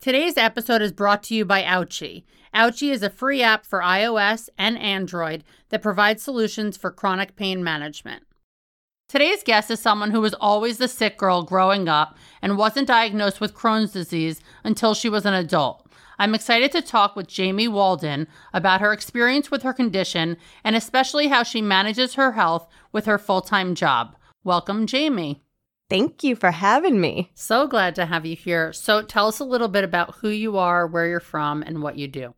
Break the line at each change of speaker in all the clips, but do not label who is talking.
Today's episode is brought to you by Ouchie. Ouchie is a free app for iOS and Android that provides solutions for chronic pain management. Today's guest is someone who was always the sick girl growing up and wasn't diagnosed with Crohn's disease until she was an adult. I'm excited to talk with Jamie Walden about her experience with her condition and especially how she manages her health with her full time job. Welcome, Jamie.
Thank you for having me.
So glad to have you here. So, tell us a little bit about who you are, where you're from, and what you do.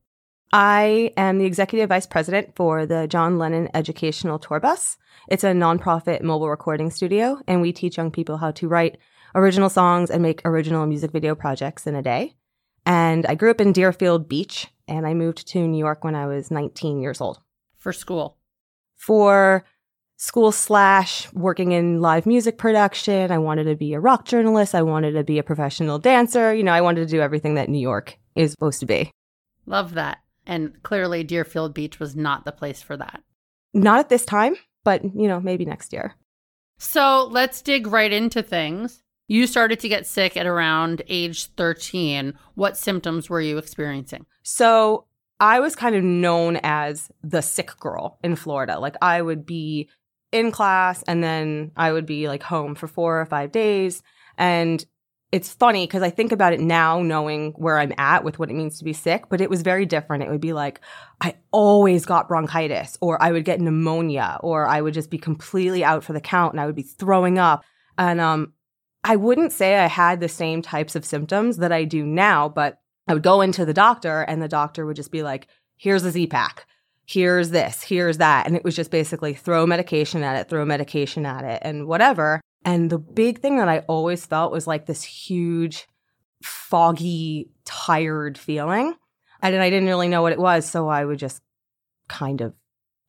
I am the executive vice president for the John Lennon Educational Tour Bus. It's a nonprofit mobile recording studio, and we teach young people how to write original songs and make original music video projects in a day. And I grew up in Deerfield Beach, and I moved to New York when I was 19 years old.
For school?
For school slash working in live music production. I wanted to be a rock journalist. I wanted to be a professional dancer. You know, I wanted to do everything that New York is supposed to be.
Love that. And clearly, Deerfield Beach was not the place for that.
Not at this time, but, you know, maybe next year.
So let's dig right into things. You started to get sick at around age 13. What symptoms were you experiencing?
So I was kind of known as the sick girl in Florida. Like I would be in class and then I would be like home for four or five days. And it's funny because I think about it now, knowing where I'm at with what it means to be sick, but it was very different. It would be like, I always got bronchitis, or I would get pneumonia, or I would just be completely out for the count and I would be throwing up. And um, I wouldn't say I had the same types of symptoms that I do now, but I would go into the doctor and the doctor would just be like, here's a Z pack here's this, here's that. And it was just basically throw medication at it, throw medication at it, and whatever. And the big thing that I always felt was like this huge, foggy, tired feeling. And I didn't really know what it was. So I would just kind of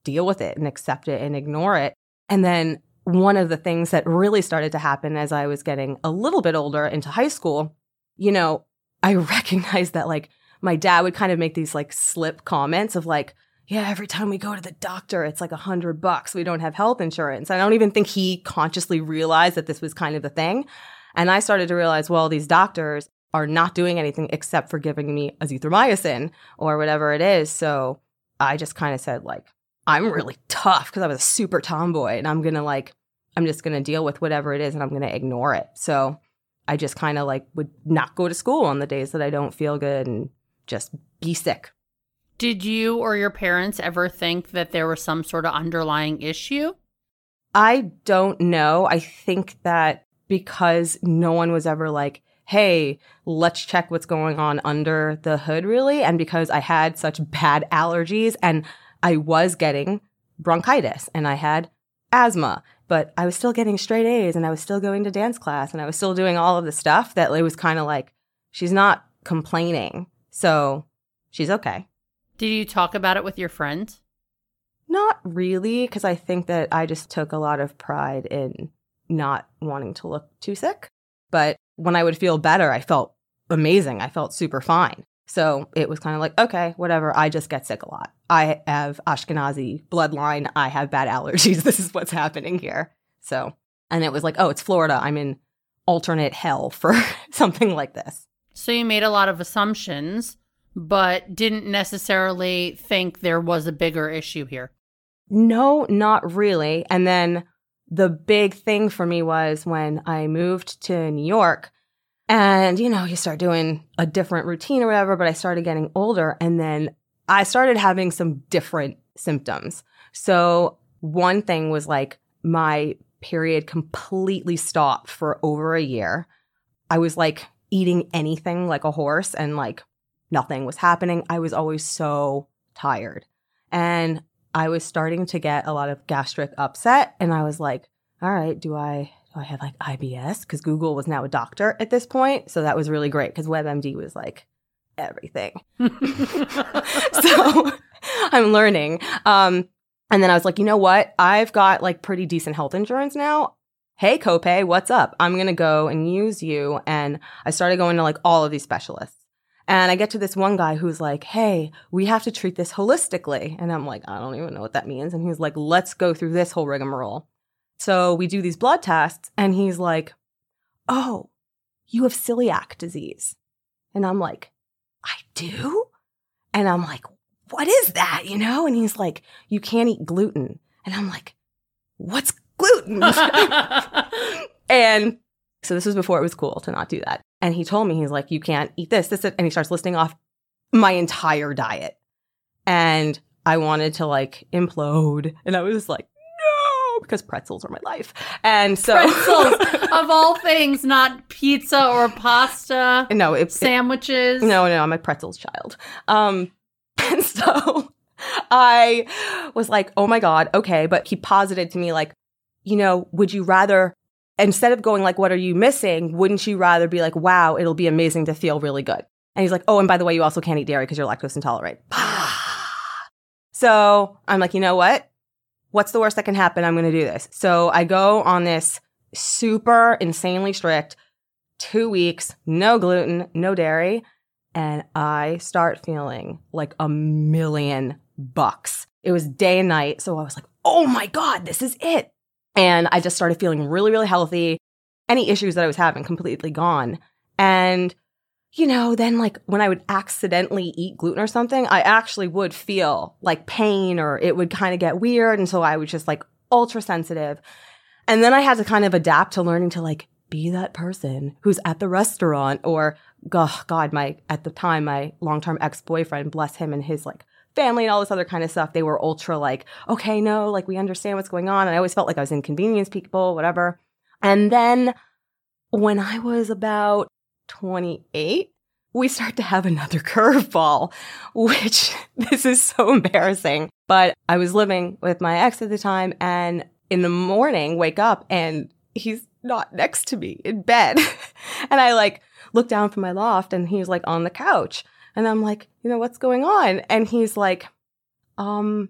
deal with it and accept it and ignore it. And then one of the things that really started to happen as I was getting a little bit older into high school, you know, I recognized that like my dad would kind of make these like slip comments of like, yeah, every time we go to the doctor, it's like a hundred bucks. We don't have health insurance. I don't even think he consciously realized that this was kind of the thing. And I started to realize, well, these doctors are not doing anything except for giving me azithromycin or whatever it is. So I just kind of said, like, I'm really tough because I was a super tomboy and I'm going to like, I'm just going to deal with whatever it is and I'm going to ignore it. So I just kind of like would not go to school on the days that I don't feel good and just be sick.
Did you or your parents ever think that there was some sort of underlying issue?
I don't know. I think that because no one was ever like, hey, let's check what's going on under the hood, really. And because I had such bad allergies and I was getting bronchitis and I had asthma, but I was still getting straight A's and I was still going to dance class and I was still doing all of the stuff that it was kind of like, she's not complaining. So she's okay.
Did you talk about it with your friends?
Not really, because I think that I just took a lot of pride in not wanting to look too sick. But when I would feel better, I felt amazing. I felt super fine. So it was kind of like, okay, whatever. I just get sick a lot. I have Ashkenazi bloodline. I have bad allergies. This is what's happening here. So, and it was like, oh, it's Florida. I'm in alternate hell for something like this.
So you made a lot of assumptions but didn't necessarily think there was a bigger issue here.
No, not really. And then the big thing for me was when I moved to New York and, you know, you start doing a different routine or whatever, but I started getting older and then I started having some different symptoms. So one thing was like my period completely stopped for over a year. I was like eating anything like a horse and like nothing was happening. I was always so tired. And I was starting to get a lot of gastric upset. And I was like, all right, do I do I have like IBS? Because Google was now a doctor at this point. So that was really great because WebMD was like, everything. so I'm learning. Um, and then I was like, you know what? I've got like pretty decent health insurance now. Hey, copay, what's up? I'm going to go and use you. And I started going to like all of these specialists. And I get to this one guy who's like, hey, we have to treat this holistically. And I'm like, I don't even know what that means. And he's like, let's go through this whole rigmarole. So we do these blood tests, and he's like, oh, you have celiac disease. And I'm like, I do? And I'm like, what is that? You know? And he's like, you can't eat gluten. And I'm like, what's gluten? and so this was before it was cool to not do that. And he told me, he's like, you can't eat this, this, and he starts listing off my entire diet. And I wanted to like implode. And I was like, no, because pretzels are my life. And so
Pretzels, of all things, not pizza or pasta,
no, it, it,
sandwiches.
no, no, I'm a pretzels child. Um, and so I was like, oh my God, okay. But he posited to me, like, you know, would you rather, instead of going like, what are you missing? Wouldn't you rather be like, wow, it'll be amazing to feel really good? And he's like, oh, and by the way, you also can't eat dairy because you're lactose intolerant. so I'm like, you know what? What's the worst that can happen? I'm going to do this. So I go on this super insanely strict two weeks, no gluten, no dairy. And I start feeling like a million bucks. It was day and night. So I was like, oh my God, this is it. And I just started feeling really, really healthy. Any issues that I was having completely gone. And, you know, then like when I would accidentally eat gluten or something, I actually would feel like pain or it would kind of get weird. And so I was just like ultra sensitive. And then I had to kind of adapt to learning to like be that person who's at the restaurant or oh, God, my at the time my long term ex boyfriend, bless him and his like family and all this other kind of stuff. They were ultra like, okay, no, like we understand what's going on. And I always felt like I was inconvenience people, whatever. And then when I was about 28, we start to have another curveball, which this is so embarrassing. But I was living with my ex at the time and in the morning wake up and he's not next to me in bed. and I like look down from my loft and he's like on the couch. And I'm like, you know, what's going on? And he's like, um,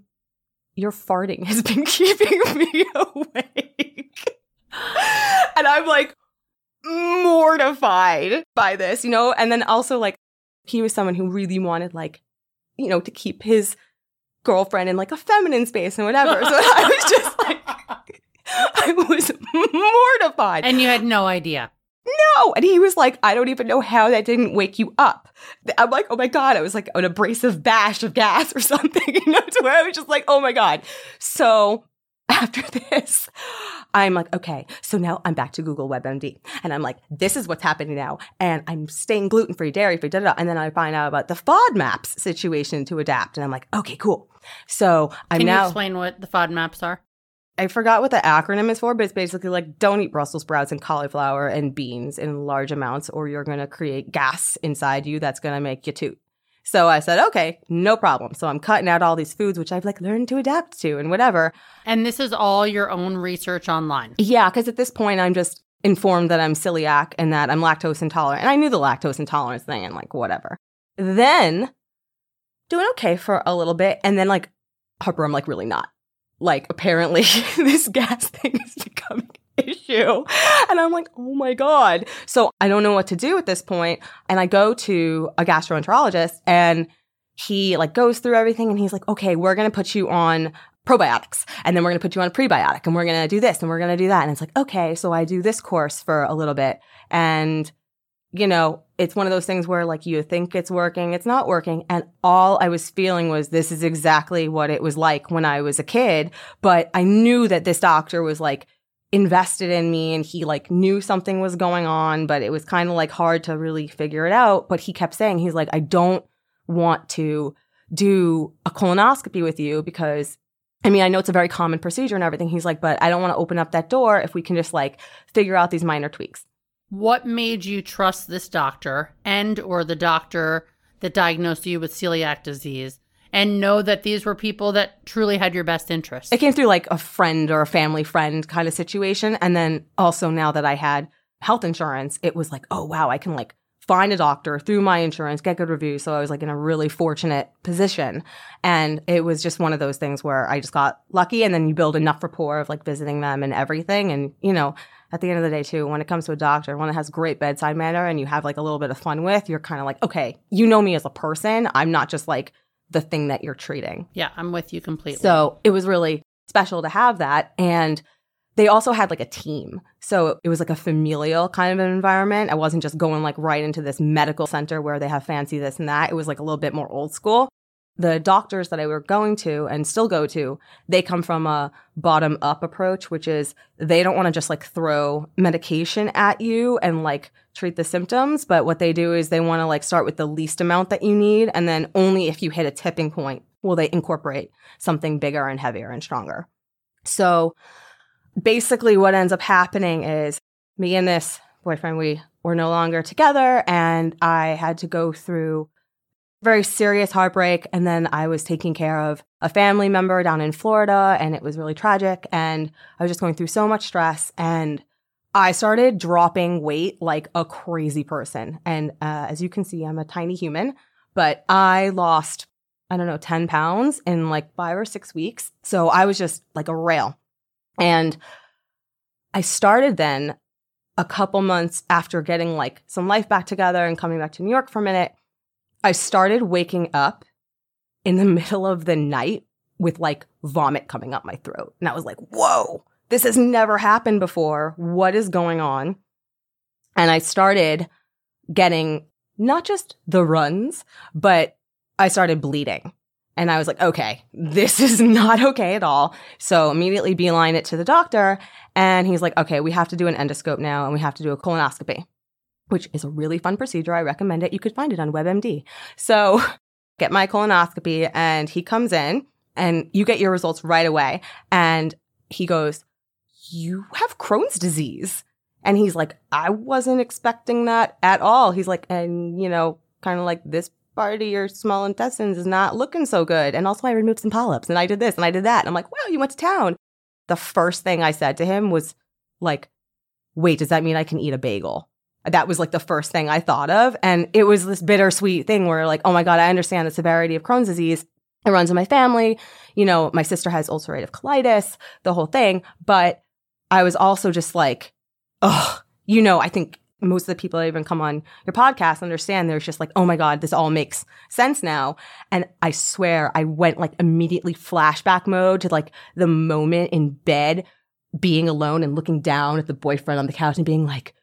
your farting has been keeping me awake. and I'm like mortified by this, you know? And then also like he was someone who really wanted like, you know, to keep his girlfriend in like a feminine space and whatever. So I was just like I was mortified.
And you had no idea.
No. And he was like, I don't even know how that didn't wake you up. I'm like, oh my God. I was like an abrasive bash of gas or something, you know, to where I was just like, oh my God. So after this, I'm like, okay, so now I'm back to Google WebMD. And I'm like, this is what's happening now. And I'm staying gluten free, dairy free, da da. And then I find out about the FODMAPs situation to adapt. And I'm like, okay, cool. So I'm
Can
now.
explain what the FODMAPs are?
I forgot what the acronym is for, but it's basically like don't eat Brussels sprouts and cauliflower and beans in large amounts, or you're going to create gas inside you that's going to make you toot. So I said, okay, no problem. So I'm cutting out all these foods, which I've like learned to adapt to and whatever.
And this is all your own research online.
Yeah, because at this point, I'm just informed that I'm celiac and that I'm lactose intolerant. And I knew the lactose intolerance thing and like whatever. Then doing okay for a little bit. And then like, Harper, I'm like really not like apparently this gas thing is becoming an issue. And I'm like, oh my God. So I don't know what to do at this. And I go to a gastroenterologist and he like goes through everything and he's like, okay, we're going to put you on probiotics and then we're going to put you on a prebiotic and we're going to do this and we're going to do that. And it's like, okay, so I do this course for a little bit and you know, it's one of those things where like you think it's working, it's not working. And all I was feeling was this is exactly what it was like when I was a kid. But I knew that this doctor was like invested in me and he like knew something was going on, but it was kind of like hard to really figure it out. But he kept saying, he's like, I don't want to do a colonoscopy with you because I mean, I know it's a very common procedure and everything. He's like, but I don't want to open up that door if we can just like figure out these minor tweaks.
What made you trust this doctor and or the doctor that diagnosed you with celiac disease and know that these were people that truly had your best interest?
It came through like a friend or a family friend kind of situation. And then also now that I had health insurance, it was like, oh wow, I can like find a doctor through my insurance, get good reviews. So I was like in a really fortunate position. And it was just one of those things where I just got lucky and then you build enough rapport of like visiting them and everything. And, you know, at the end of the day too, when it comes to a doctor, one that has great bedside manner and you have like a little bit of fun with, you're kind of like, okay, you know me as a person. I'm not just like the thing that you're treating.
Yeah, I'm with you completely.
So it was really special to have that. And they also had like a team. So it was like a familial kind of an environment. I wasn't just going like right into this medical center where they have fancy this and that. It was like a little bit more old school. The doctors that I were going to and still go to, they come from a bottom up approach, which is they don't want to just like throw medication at you and like treat the symptoms. But what they do is they want to like start with the least amount that you need. And then only if you hit a tipping point will they incorporate something bigger and heavier and stronger. So basically what ends up happening is me and this boyfriend we were no longer together and i had to go through very serious heartbreak and then i was taking care of a family member down in florida and it was really tragic and i was just going through so much stress and i started dropping weight like a crazy person and uh, as you can see i'm a tiny human but i lost i don't know 10 pounds in like five or six weeks so i was just like a rail and I started then a couple months after getting like some life back together and coming back to New York for a minute. I started waking up in the middle of the night with like vomit coming up my throat. And I was like, whoa, this has never happened before. What is going on? And I started getting not just the runs, but I started bleeding. And I was like, okay, this is not okay at all. So immediately beeline it to the doctor. And he's like, okay, we have to do an endoscope now and we have to do a colonoscopy, which is a really fun procedure. I recommend it. You could find it on WebMD. So get my colonoscopy and he comes in and you get your results right away. And he goes, you have Crohn's disease. And he's like, I wasn't expecting that at all. He's like, and you know, kind of like this part of your small intestines is not looking so good. And also, I removed some polyps and I did this and I did that. And I'm like, wow, you went to town. The first thing I said to him was, like, wait, does that mean I can eat a bagel? That was like the first thing I thought of. And it was this bittersweet thing where, like, oh my God, I understand the severity of Crohn's disease. It runs in my family. You know, my sister has ulcerative colitis, the whole thing. But I was also just like, oh, you know, I think most of the people that even come on your podcast understand there's just like, oh my God, this all makes sense now. And I swear I went like immediately flashback mode to like the moment in bed being alone and looking down at the boyfriend on the couch and being like,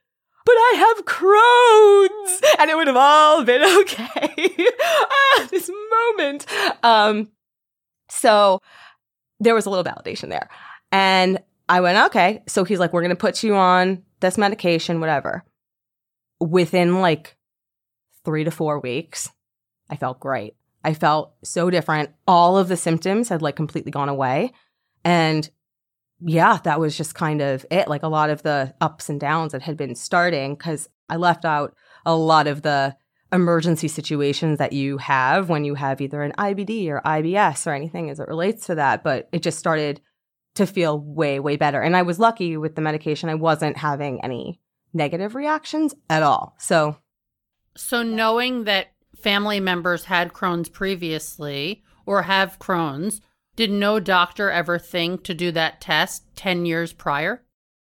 but I have Crohn's and it would have all been okay. ah, this moment. Um, so there was a little validation there. And I went, okay. So he's like, we're going to put you on this medication, whatever within like three to four weeks, I felt great. I felt so different. All of the symptoms had like completely gone away. And yeah, that was just kind of it. Like a lot of the ups and downs that had been starting, because I left out a lot of the emergency situations that you have when you have either an IBD or IBS or anything as it relates to that. But it just started to feel way, way better. And I was lucky with the medication. I wasn't having any negative reactions at all. So,
so knowing that family members had Crohn's previously or have Crohn's, did no doctor ever think to do that test 10 years prior?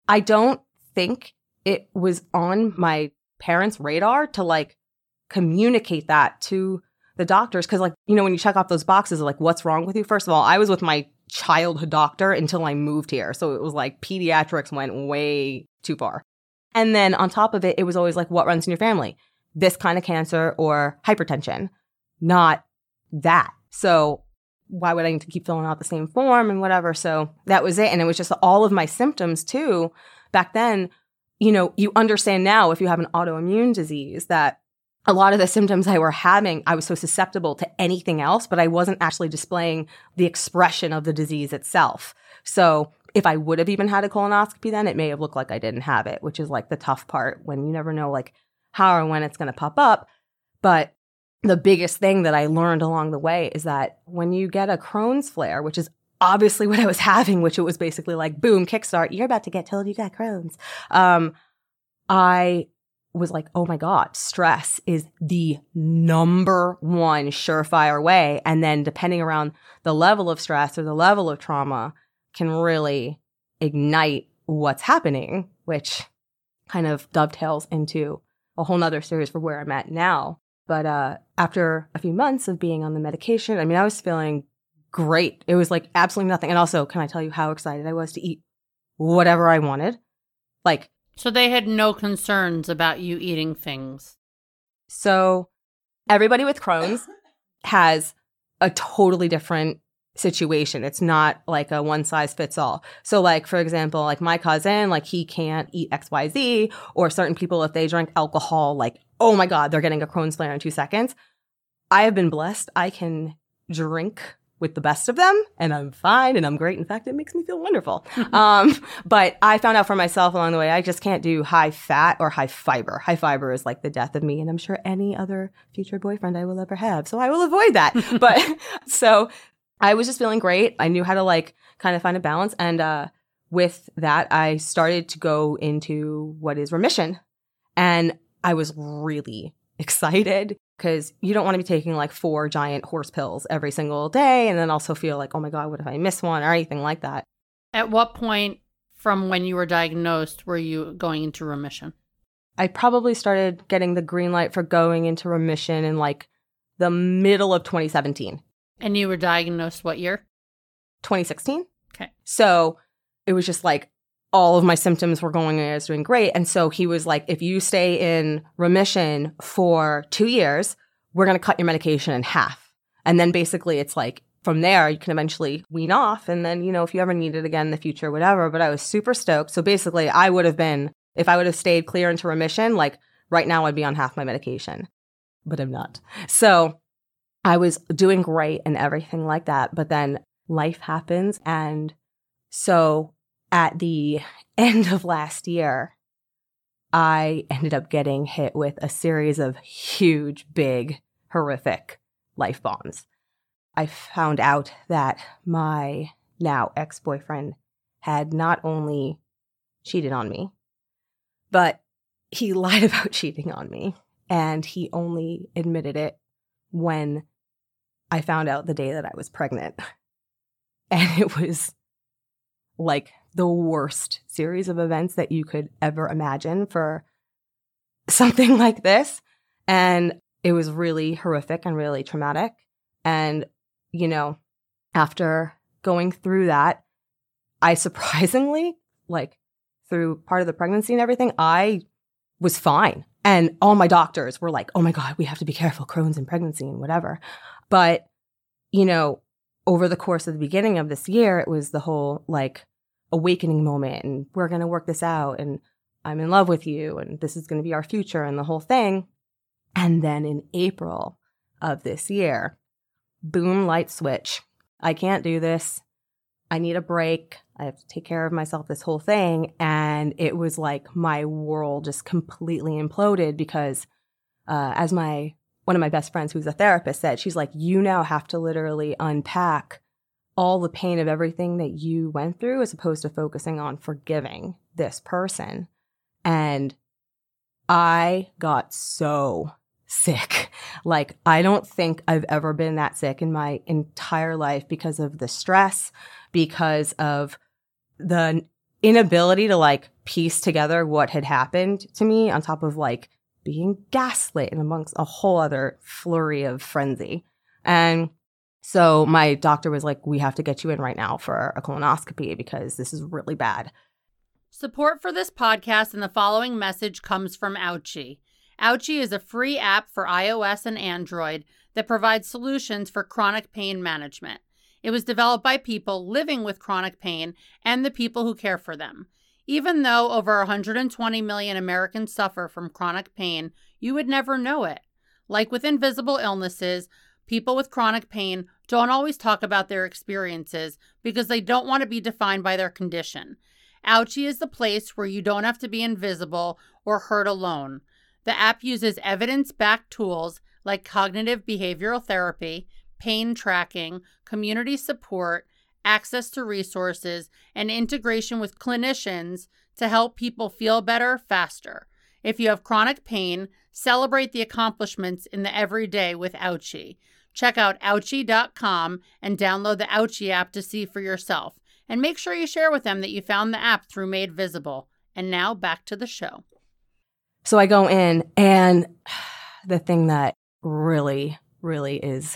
I don't think it was on my parents' radar to like communicate that to the doctors. Cause, like, you know, when you check off those boxes, like, what's wrong with you? First of all, I was with my childhood doctor until I moved here. So it was like pediatrics went way too far. And then on top of it, it was always like, what runs in your family? This kind of cancer or hypertension, not that. So why would I need to keep filling out the same form and whatever? So that was it. And it was just all of my symptoms too. Back then, you know, you understand now if you have an autoimmune disease that a lot of the symptoms I were having, I was so susceptible to anything else, but I wasn't actually displaying the expression of the disease itself. So if I would have even had a colonoscopy then, it may have looked like I didn't have it, which is like the tough part when you never know like how or when it's going to pop up. But the biggest thing that I learned along the way is that when you get a Crohn's flare, which is obviously what I was having, which it was basically like, boom, kickstart, you're about to get told you got Crohn's. Um, I was like, oh my God, stress is the number one surefire way. And then depending around the level of stress or the level of trauma can really ignite what's happening, which kind of dovetails into a whole nother series for where I'm at now. But uh, after a few months of being on the medication, I mean, I was feeling great. It was like absolutely nothing. And also, can I tell you how excited I was to eat whatever I wanted? Like,
so they had no concerns about you eating things.
So everybody with Crohn's has a totally different situation. It's not like a one size fits all. So like for example, like my cousin, like he can't eat XYZ or certain people if they drink alcohol like oh my god, they're getting a Crohn's flare in 2 seconds. I have been blessed. I can drink with the best of them and I'm fine and I'm great. In fact, it makes me feel wonderful. um, but I found out for myself along the way, I just can't do high fat or high fiber. High fiber is like the death of me. And I'm sure any other future boyfriend I will ever have. So I will avoid that. but so I was just feeling great. I knew how to like kind of find a balance. And, uh, with that, I started to go into what is remission. And I was really excited because you don't want to be taking like four giant horse pills every single day and then also feel like, oh my God, what if I miss one or anything like that.
At what point from when you were diagnosed were you going into remission?
I probably started getting the green light for going into remission in like the middle of 2017.
And you were diagnosed what year?
2016.
Okay.
So it was just like all of my symptoms were going and I was doing great. And so he was like, if you stay in remission for two years, we're going to cut your medication in half. And then basically it's like, from there, you can eventually wean off. And then, you know, if you ever need it again in the future, whatever. But I was super stoked. So basically, I would have been, if I would have stayed clear into remission, like right now, I'd be on half my medication, but I'm not. So I was doing great and everything like that. But then life happens. And so at the end of last year, I ended up getting hit with a series of huge, big, horrific life bombs. I found out that my now ex boyfriend had not only cheated on me, but he lied about cheating on me. And he only admitted it when I found out the day that I was pregnant. And it was like the worst series of events that you could ever imagine for something like this. And it was really horrific and really traumatic. And, you know, after going through that, I surprisingly, like through part of the pregnancy and everything, I was fine. And all my doctors were like, oh my God, we have to be careful, Crohn's and pregnancy and whatever. But, you know, over the course of the beginning of this year, it was the whole like, awakening moment and we're going to work this out and I'm in love with you and this is going to be our future and the whole thing. And then in April of this year, boom, light switch. I can't do this. I need a break. I have to take care of myself, this whole thing. And it was like my world just completely imploded because, uh, as my one of my best friends who's a therapist said, she's like, you now have to literally unpack all the pain of everything that you went through as opposed to focusing on forgiving this person. And I got so sick. Like, I don't think I've ever been that sick in my entire life because of the stress, because of the inability to like piece together what had happened to me on top of like being gaslit and amongst a whole other flurry of frenzy. And so my doctor was like, we have to get you in right now for a colonoscopy because this is really bad.
Support for this podcast and the following message comes from Ouchie. Ouchie is a free app for iOS and Android that provides solutions for chronic pain management. It was developed by people living with chronic pain and the people who care for them. Even though over 120 million Americans suffer from chronic pain, you would never know it. Like with invisible illnesses, People with chronic pain don't always talk about their experiences because they don't want to be defined by their condition. Ouchie is the place where you don't have to be invisible or hurt alone. The app uses evidence backed tools like cognitive behavioral therapy, pain tracking, community support, access to resources, and integration with clinicians to help people feel better faster. If you have chronic pain, celebrate the accomplishments in the everyday with Ouchie. Check out Ouchie.com and download the Ouchie app to see for yourself. And make sure you share with them that you found the app through Made Visible. And now back to the show.
So I go in, and the thing that really, really is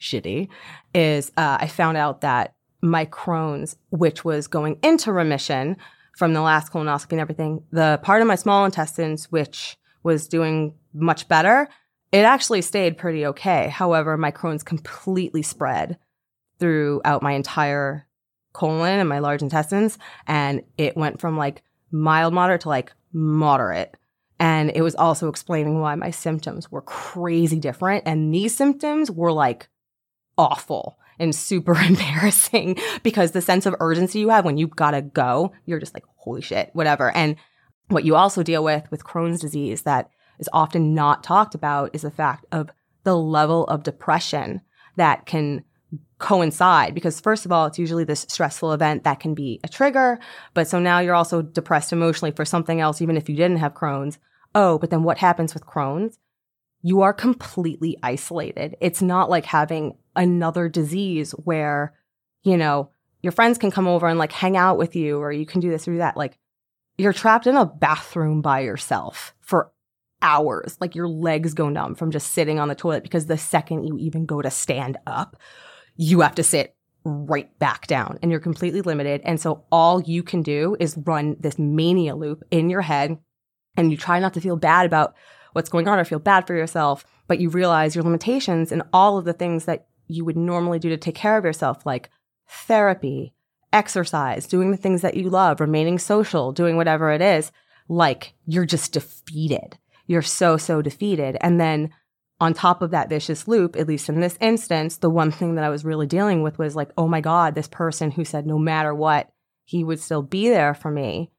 shitty is uh, I found out that my Crohn's, which was going into remission from the last colonoscopy and everything, the part of my small intestines, which was doing much better, it actually stayed pretty okay. However, my Crohn's completely spread throughout my entire colon and my large intestines. And it went from like mild moderate to like moderate. And it was also explaining why my symptoms were crazy different. And these symptoms were like awful and super embarrassing because the sense of urgency you have when you've gotta go, you're just like, holy shit, whatever. And what you also deal with with Crohn's disease that is often not talked about is the fact of the level of depression that can coincide. Because first of all it's usually this stressful event that can be a trigger. But so now you're also depressed emotionally for something else even if you didn't have crohn's. Oh but then what happens with crohn's? You are completely isolated. It's not like having another disease where you know your friends can come over and like hang out with you or you can do this or do that. Like you're trapped in a bathroom by yourself for hours. Like your legs go numb from just sitting on the toilet because the second you even go to stand up, you have to sit right back down and you're completely limited. And so all you can do is run this mania loop in your head and you try not to feel bad about what's going on or feel bad for yourself, but you realize your limitations and all of the things that you would normally do to take care of yourself, like therapy, exercise, doing the things that you love, remaining social, doing whatever it is, like you're just defeated you're so, so defeated. And then on top of that vicious loop, at least in this instance, the one thing that I was really dealing with was like, oh my God, this person who said no matter what, he would still be there for me,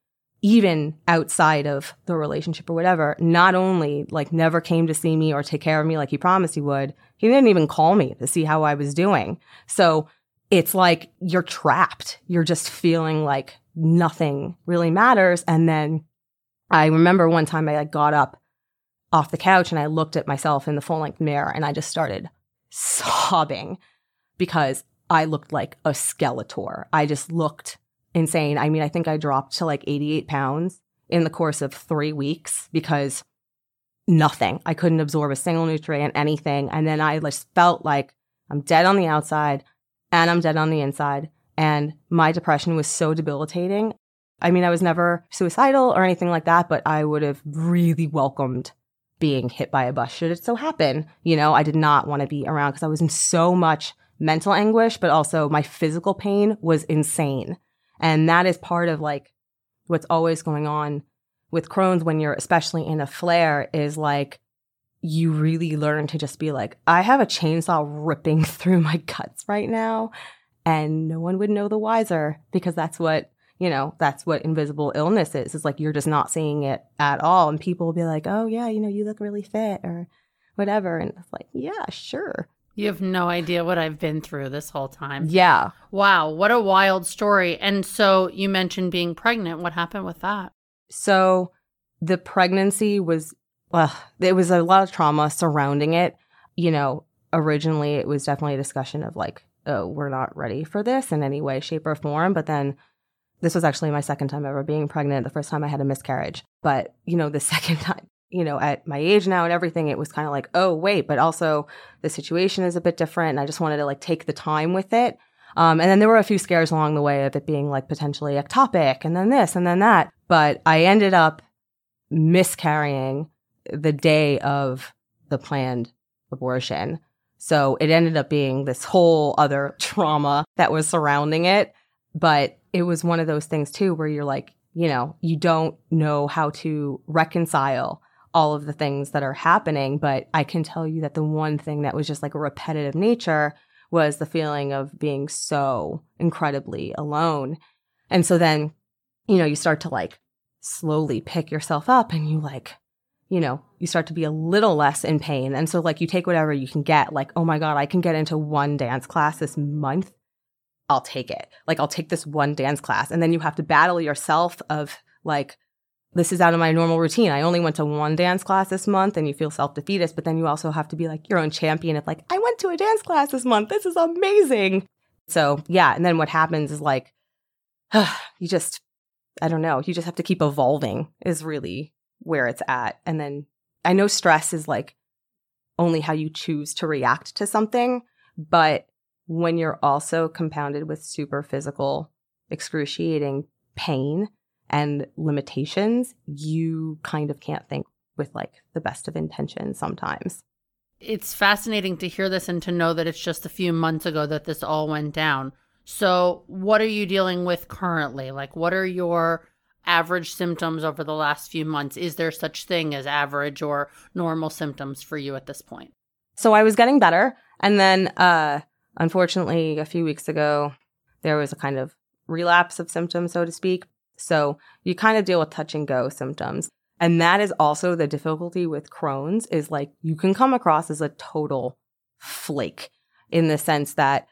even outside of the relationship or whatever, not only like never came to see me or take care of me like he promised he would, he didn't even call me to see how I was doing. So it's like you're trapped. You're just feeling like nothing really matters. And then I remember one time I like got up off the couch and I looked at myself in the full length mirror and I just started sobbing because I looked like a skeletor. I just looked insane. I mean, I think I dropped to like 88 pounds in the course of three weeks because nothing. I couldn't absorb a single nutrient, anything. And then I just felt like I'm dead on the outside and I'm dead on the inside. And my depression was so debilitating. I mean, I was never suicidal or anything like that, but I would have really welcomed being hit by a bus should it so happen. You know, I did not want to be around because I was in so much mental anguish, but also my physical pain was insane. And that is part of like what's always going on with Crohn's when you're especially in a flare is like you really learn to just be like, I have a chainsaw ripping through my guts right now. And no one would know the wiser because that's what you know, that's what invisible illness is. It's like you're just not seeing it at all. And people will be like, oh, yeah, you know, you look really fit or whatever. And it's like, yeah, sure.
You have no idea what I've been through this whole time.
Yeah.
Wow. What a wild story. And so you mentioned being pregnant. What happened with that?
So the pregnancy was, well, there was a lot of trauma surrounding it. You know, originally it was definitely a discussion of like, oh, we're not ready for this in any way, shape, or form. But then this was actually my second time ever being pregnant. The first time I had a miscarriage. But, you know, the second time, you know, at my age now and everything, it was kind of like, oh, wait, but also the situation is a bit different. And I just wanted to like take the time with it. Um, and then there were a few scares along the way of it being like potentially ectopic and then this and then that. But I ended up miscarrying the day of the planned abortion. So it ended up being this whole other trauma that was surrounding it. But it was one of those things too where you're like, you know, you don't know how to reconcile all of the things that are happening. But I can tell you that the one thing that was just like a repetitive nature was the feeling of being so incredibly alone. And so then, you know, you start to like slowly pick yourself up and you like, you know, you start to be a little less in pain. And so, like, you take whatever you can get, like, oh my God, I can get into one dance class this month I'll take it. Like I'll take this one dance class and then you have to battle yourself of like this is out of my normal routine. I only went to one dance class this month and you feel self defeatist, but then you also have to be like your own champion of like, I went to a dance class this month. This is amazing. So, yeah. And then what happens is like, you just, I don't know, you just have to keep evolving, is really where it's at. And then I know stress is like only how you choose to react to something, but when you're also compounded with super physical, excruciating pain, and limitations, you kind of can't think with like the best of intentions sometimes.
It's fascinating to hear this and to know that it's just a few months ago that this all went down. So, what are you dealing with currently? Like, what are your average symptoms over the last few months? Is there such thing as average or normal symptoms for you at this point?
So, I was getting better. And then, uh, unfortunately, a few weeks ago, there was a kind of relapse of symptoms, so to speak. So you kind of deal with touch and go symptoms. And that is also the difficulty with Crohn's is like you can come across as a total flake in the sense that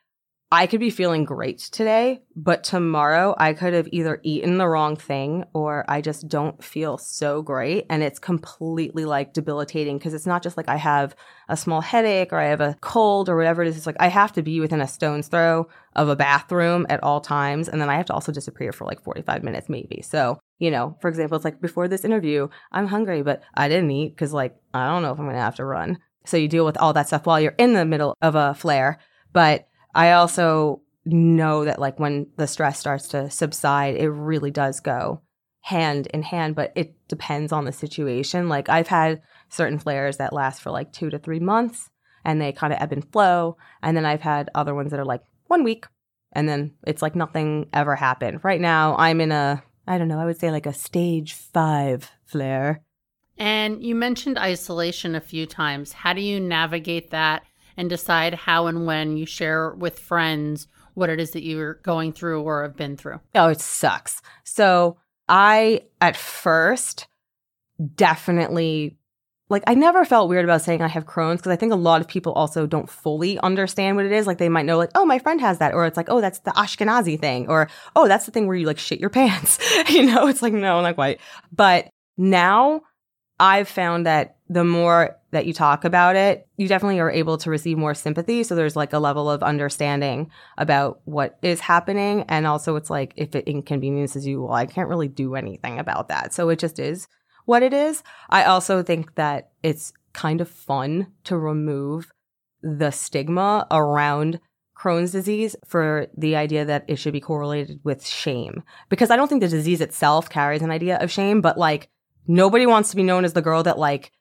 I could be feeling great today, but tomorrow I could have either eaten the wrong thing or I just don't feel so great. And it's completely like debilitating because it's not just like I have a small headache or I have a cold or whatever it is. It's like I have to be within a stone's throw of a bathroom at all times. And then I have to also disappear for like 45 minutes, maybe. So, you know, for example, it's like before this interview, I'm hungry, but I didn't eat because like I don't know if I'm going to have to run. So you deal with all that stuff while you're in the middle of a flare. But I also know that like when the stress starts to subside, it really does go hand in hand, but it depends on the situation. Like I've had certain flares that last for like two to three months and they kind of ebb and flow. And then I've had other ones that are like one week and then it's like nothing ever happened. Right now, I'm in a, I don't know, I would say like a stage five flare.
And you mentioned isolation a few times. How do you navigate that and decide how and when you share with friends what it is that you're going through or have been through.
Oh, it sucks. So I, at first, definitely like I never felt weird about saying I have Crohn's because I think a lot of people also don't fully understand what it is. Like they might know like, oh, my friend has that, or it's like, oh, that's the Ashkenazi thing, or oh, that's the thing where you like shit your pants. you know, it's like no, not quite. But now I've found that the more that you talk about it, you definitely are able to receive more sympathy. So there's like a level of understanding about what is happening. And also, it's like if it inconveniences you, well, I can't really do anything about that. So it just is what it is. I also think that it's kind of fun to remove the stigma around Crohn's disease for the idea that it should be correlated with shame. Because I don't think the disease itself carries an idea of shame, but like nobody wants to be known as the girl that like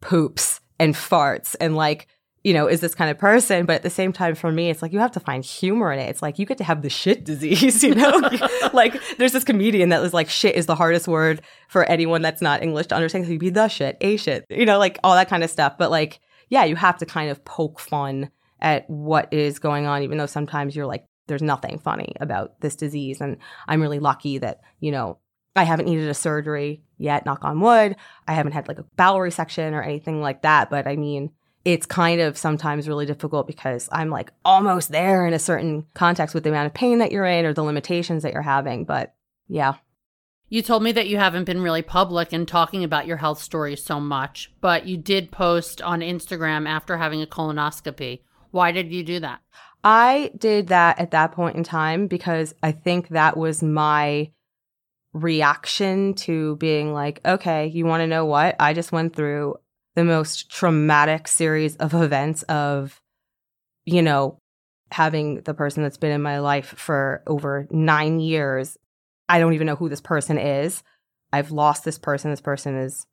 poops and farts and like you know, is this kind of person. But at the same time, for me, it's like you have to find humor in it. It's like you get to have the shit disease, you know? like there's this comedian that was like, shit is the hardest word for anyone that's not English to understand. So you'd be the shit, a shit, you know, like all that kind of stuff. But like, yeah, you have to kind of poke fun at what is going on, even though sometimes you're like, there's nothing funny about this disease. And I'm really lucky that, you know, I haven't needed a surgery yet, knock on wood. I haven't had like a bowel resection or anything like that. But I mean, it's kind of sometimes really difficult because I'm like almost there in a certain context with the amount of pain that you're in or the limitations that you're having. But yeah.
You told me that you haven't been really public in talking about your health story so much, but you did post on Instagram after having a colonoscopy. Why did you do that?
I did that at that point in time because I think that was my reaction to being like, okay, you want to know what? I just went through the most traumatic series of events of, you know, having the person that's been in my life for over nine years. I don't even know who this person is. I've lost this person. This person is,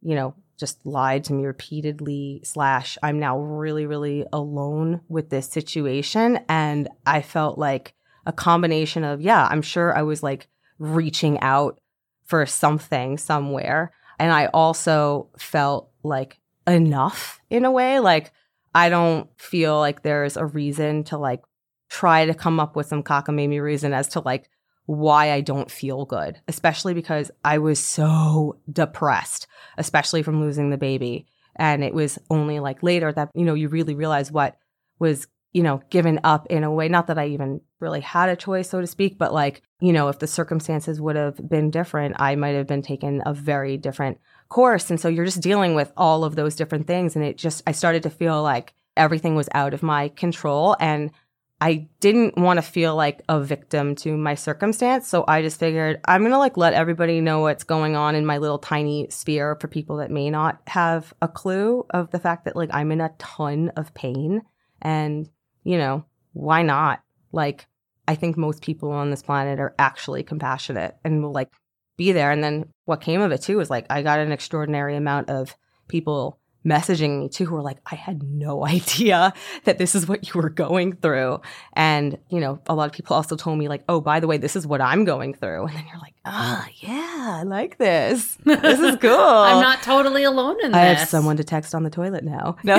you know, just lied to me repeatedly. Slash, I'm now really, really alone with this situation. And I felt like a combination of, yeah, I'm sure I was like reaching out for something somewhere. And I also felt like enough in a way. Like, I don't feel like there's a reason to like try to come up with some cockamamie reason as to like why I don't feel good, especially because I was so depressed, especially from losing the baby. And it was only like later that, you know, you really realize what was you know, given up in a way. Not that I even really had a choice, so to speak, but like, you know, if the circumstances would have been different, I might have been taken a very different course. And so you're just dealing with all of those different things. And it just, I started to feel like everything was out of my control. And I didn't want to feel like a victim to my circumstance. So I just figured I'm going to like let everybody know what's going on in my little tiny sphere for people that may not have a clue of the fact that like I'm in a ton of pain. And, you know, why not? Like, I think most people on this planet are actually compassionate and will like be there. And then what came of it too was like I got an extraordinary amount of people messaging me too who were like, I had no idea that this is what you were going through. And, you know, a lot of people also told me, like, oh, by the way, this is what I'm going through. And then you're like, ah, oh, yeah, I like this. This is cool.
I'm not totally alone in
I
this.
I have someone to text on the toilet now. No.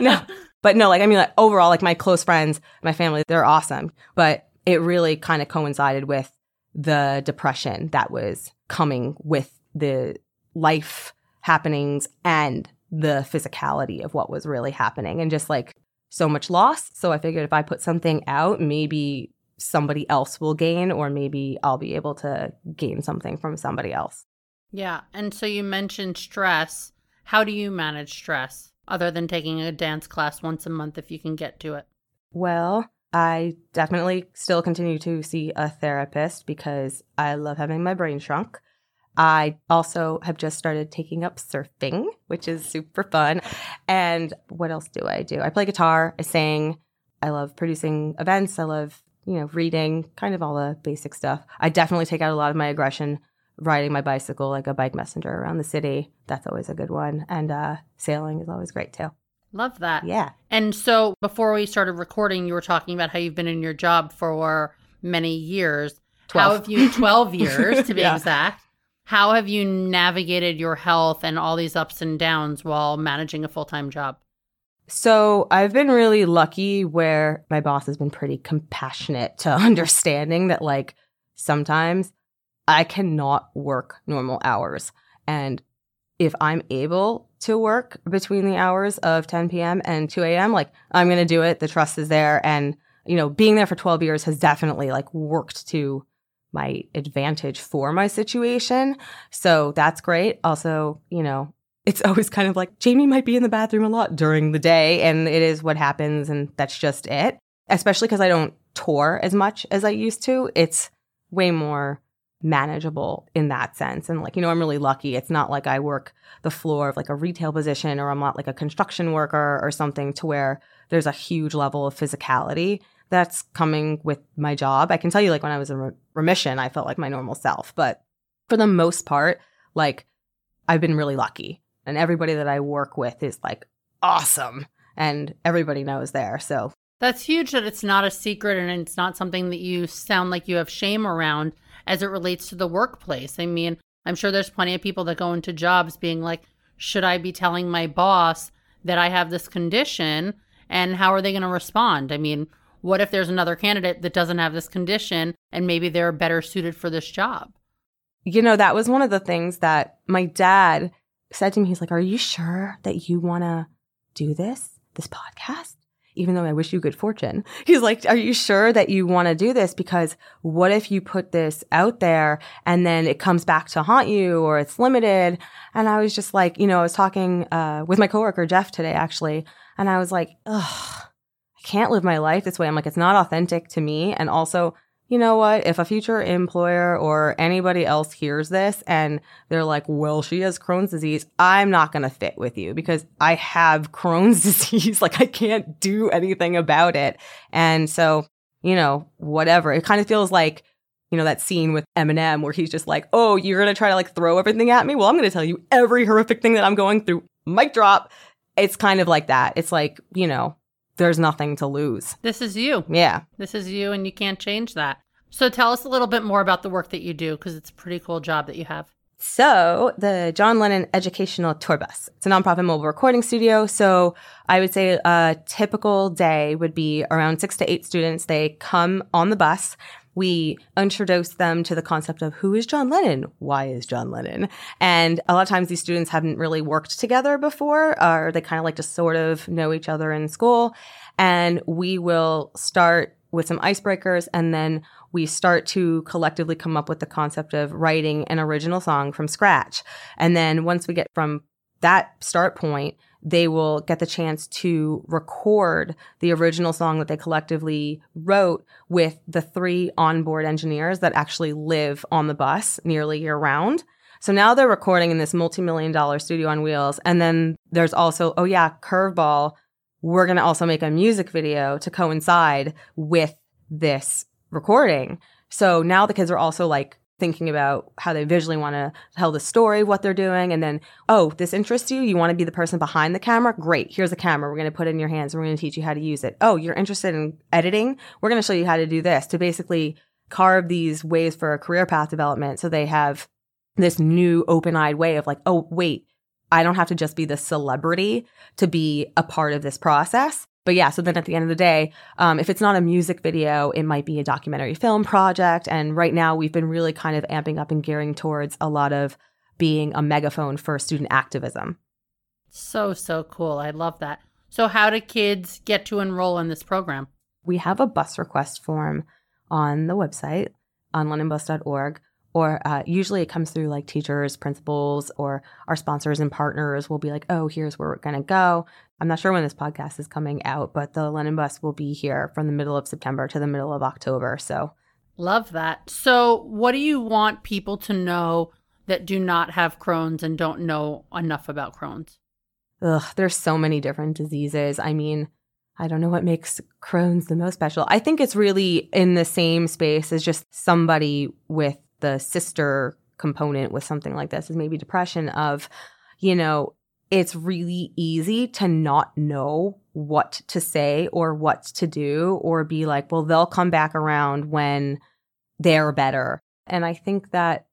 no. But no, like, I mean, like, overall, like, my close friends, my family, they're awesome. But it really kind of coincided with the depression that was coming with the life happenings and the physicality of what was really happening and just like so much loss. So I figured if I put something out, maybe somebody else will gain, or maybe I'll be able to gain something from somebody else.
Yeah. And so you mentioned stress. How do you manage stress other than taking a dance class once a month if you can get to it?
Well, I definitely still continue to see a therapist because I love having my brain shrunk. I also have just started taking up surfing, which is super fun. And what else do I do? I play guitar, I sing, I love producing events, I love, you know, reading, kind of all the basic stuff. I definitely take out a lot of my aggression riding my bicycle like a bike messenger around the city. That's always a good one. And uh, sailing is always great too.
Love that.
Yeah.
And so before we started recording, you were talking about how you've been in your job for many years.
12.
How have you 12 years to be
Yeah.
exact? How have you navigated your health and all these ups and downs while managing a full-time job?
So I've been really lucky where my boss has been pretty compassionate to understanding that like sometimes I cannot work normal hours. And if I'm able to work between the hours of 10 p.m. and 2 a.m., like I'm going to do it. The trust is there. And, you know, being there for 12 years has definitely like worked to my advantage for my situation. So that's great. Also, you know, it's always kind of like Jamie might be in the bathroom a lot during the day, and it is what happens, and that's just it. Especially because I don't tour as much as I used to. It's way more manageable in that sense. And like, you know, I'm really lucky. It's not like I work the floor of like a retail position or I'm not like a construction worker or something to where there's a huge level of physicality that's coming with my job. I can tell you, like, when I was in re- remission, I felt like my normal self. But for the most part, like, I've been really lucky. And everybody that I work with is like awesome. And everybody knows there. So
That's huge that it's not a secret and it's not something that you sound like you have shame around as it relates to the workplace. I mean, I'm sure there's plenty of people that go into jobs being like, should I be telling my boss that I have this condition? And how are they going to respond? I mean, what if there's another candidate that doesn't have this condition and maybe they're better suited for this job?
you know, that was one of the things that my dad said to me. He's like, Are you sure that you want to do this, this podcast? Even though I wish you good fortune. He's like, Are you sure that you want to do this? Because what if you put this out there and then it comes back to haunt you or it's limited? And I was just like, you know, I was talking uh, with my coworker, Jeff, today, actually. And I was like, Ugh, I can't live my life this way. I'm like, it's not authentic to me. And also, you know what? If a future employer or anybody else hears this and they're like, well, she has Crohn's disease, I'm not going to fit with you because I have Crohn's disease. like, I can't do anything about it. And so, you know, whatever. It kind of feels like, you know, that scene with Eminem where he's just like, oh, you're going to try to like throw everything at me? Well, I'm going to tell you every horrific thing that I'm going through. Mic drop. It's kind of like that. It's like, you know, there's nothing to lose.
This is you.
Yeah.
This is you, and you can't change that. So tell us a little bit more about the work that you do because it's a pretty cool job that you have.
So, the John Lennon Educational Tour Bus. It's a nonprofit mobile recording studio. So, I would say a typical day would be around six to eight students. They come on the bus. we introduce them to the concept of who is John Lennon? Why is John Lennon? And a lot of times these students haven't really worked together before, or they kind of like to sort of know each other in school. And we will start with some icebreakers and then we start to collectively come up with the concept of writing an original song from scratch. And then once we get from that start point, they will get the chance to record the original song that they collectively wrote with the three onboard engineers that actually live on the bus nearly year round. So now they're recording in this multi-million dollar studio on wheels. And then there's also, oh yeah, curveball. We're going to also make a music video to coincide with this recording. So now the kids are also like thinking about how they visually want to tell the story of what they're doing. And then, oh, this interests you. You want to be the person behind the camera? Great. Here's a camera. We're going to put it in your hands. We're going to teach you how to use it. Oh, you're interested in editing? We're going to show you how to do this to basically carve these ways for a career path development. So they have this new open eyed way of like, oh, wait, I don't have to just be the celebrity to be a part of this process. But yeah, so then at the end of the day, um, if it's not a music video, it might be a documentary film project. And right now, we've been really kind of amping up and gearing towards a lot of being a megaphone for student activism.
So, so cool. I love that. So, how do kids get to enroll in this program?
We have a bus request form on the website on lennonbus.org or uh, usually it comes through like teachers, principals, or our sponsors and partners will be like, oh, here's where we're going to go. I'm not sure when this podcast is coming out, but the Lennon bus will be here from the middle of September to the middle of October. So,
love that. So, what do you want people to know that do not have Crohn's and don't know enough about Crohn's?
Ugh, there's so many different diseases. I mean, I don't know what makes Crohn's the most special. I think it's really in the same space as just somebody with the sister component with something like this is maybe depression of, you know, it's really easy to not know what to say or what to do or be like, well, they'll come back around when they're better. And I think that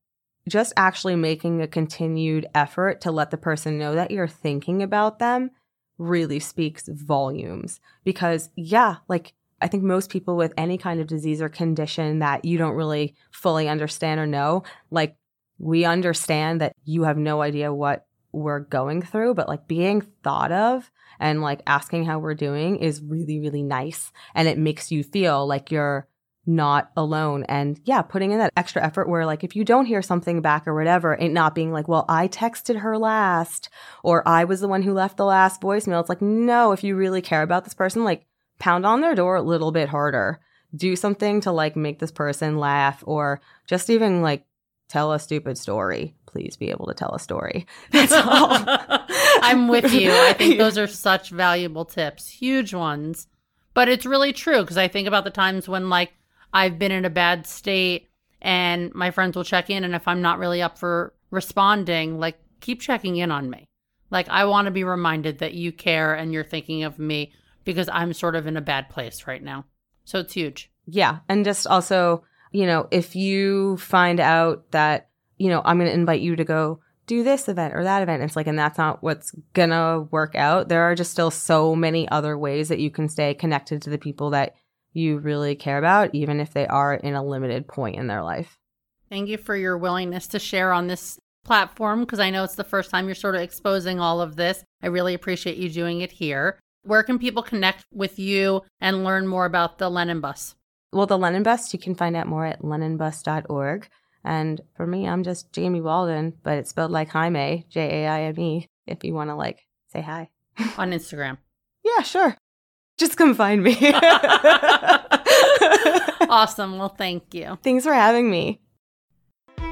just actually making a continued effort to let the person know that you're thinking about them really speaks volumes because yeah, like I think most people with any kind of disease or condition that you don't really fully understand or know, like we understand that you have no idea what we're going through, but like being thought of and like asking how we're doing is really, really nice. And it makes you feel like you're not alone. And yeah, putting in that extra effort where like if you don't hear something back or whatever, it not being like, well, I texted her last or I was the one who left the last voicemail. It's like, no, if you really care about this person, like pound on their door a little bit harder. Do something to like make this person laugh or just even like tell a stupid story. Please be able to tell a story. That's all.
I'm with you. I think those are such valuable tips, huge ones. But it's really true because I think about the times when like I've been in a bad state and my friends will check in and if I'm not really up for responding, like keep checking in on me. Like I want to be reminded that you care and you're thinking of me because I'm sort of in a bad place right now. So it's huge.
Yeah. And just also, you know, if you find out that, you know, I'm going to invite you to go do this event or that event, it's like, and that's not what's going to work out. There are just still so many other ways that you can stay connected to the people that you really care about, even if they are in a limited point in their life.
Thank you for your willingness to share on this platform because I know it's the first time you're sort of exposing all of this. I really appreciate you doing it here. Where can people connect with you and learn more about the Lennon Bus?
Well, the Lennon Bus, you can find out more at lennonbus.org. And for me, I'm just Jamie Walden, but it's spelled like Jaime, J A I M E, if you want to like say hi.
On Instagram.
yeah, sure. Just come find me.
awesome. Well, thank you.
Thanks for having me.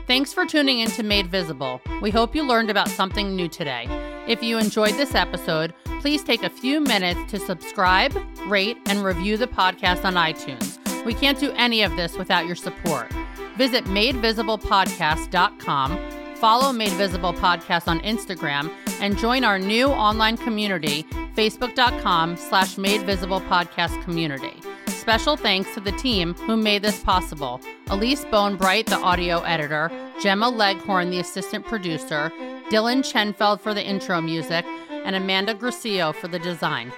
Thanks for tuning in to Made Visible. We hope you learned about something new today. If you enjoyed this episode, please take a few minutes to subscribe, rate, and review the podcast on iTunes. We can't do any of this without your support. Visit madevisiblepodcast.com, follow Made Visible Podcast on Instagram, and join our new online community, facebook.com slash Made Visible Podcast Community. Special thanks to the team who made this possible Elise Bonebright, the audio editor, Gemma Leghorn, the assistant producer, Dylan Chenfeld for the intro music, and Amanda Gracio for the design.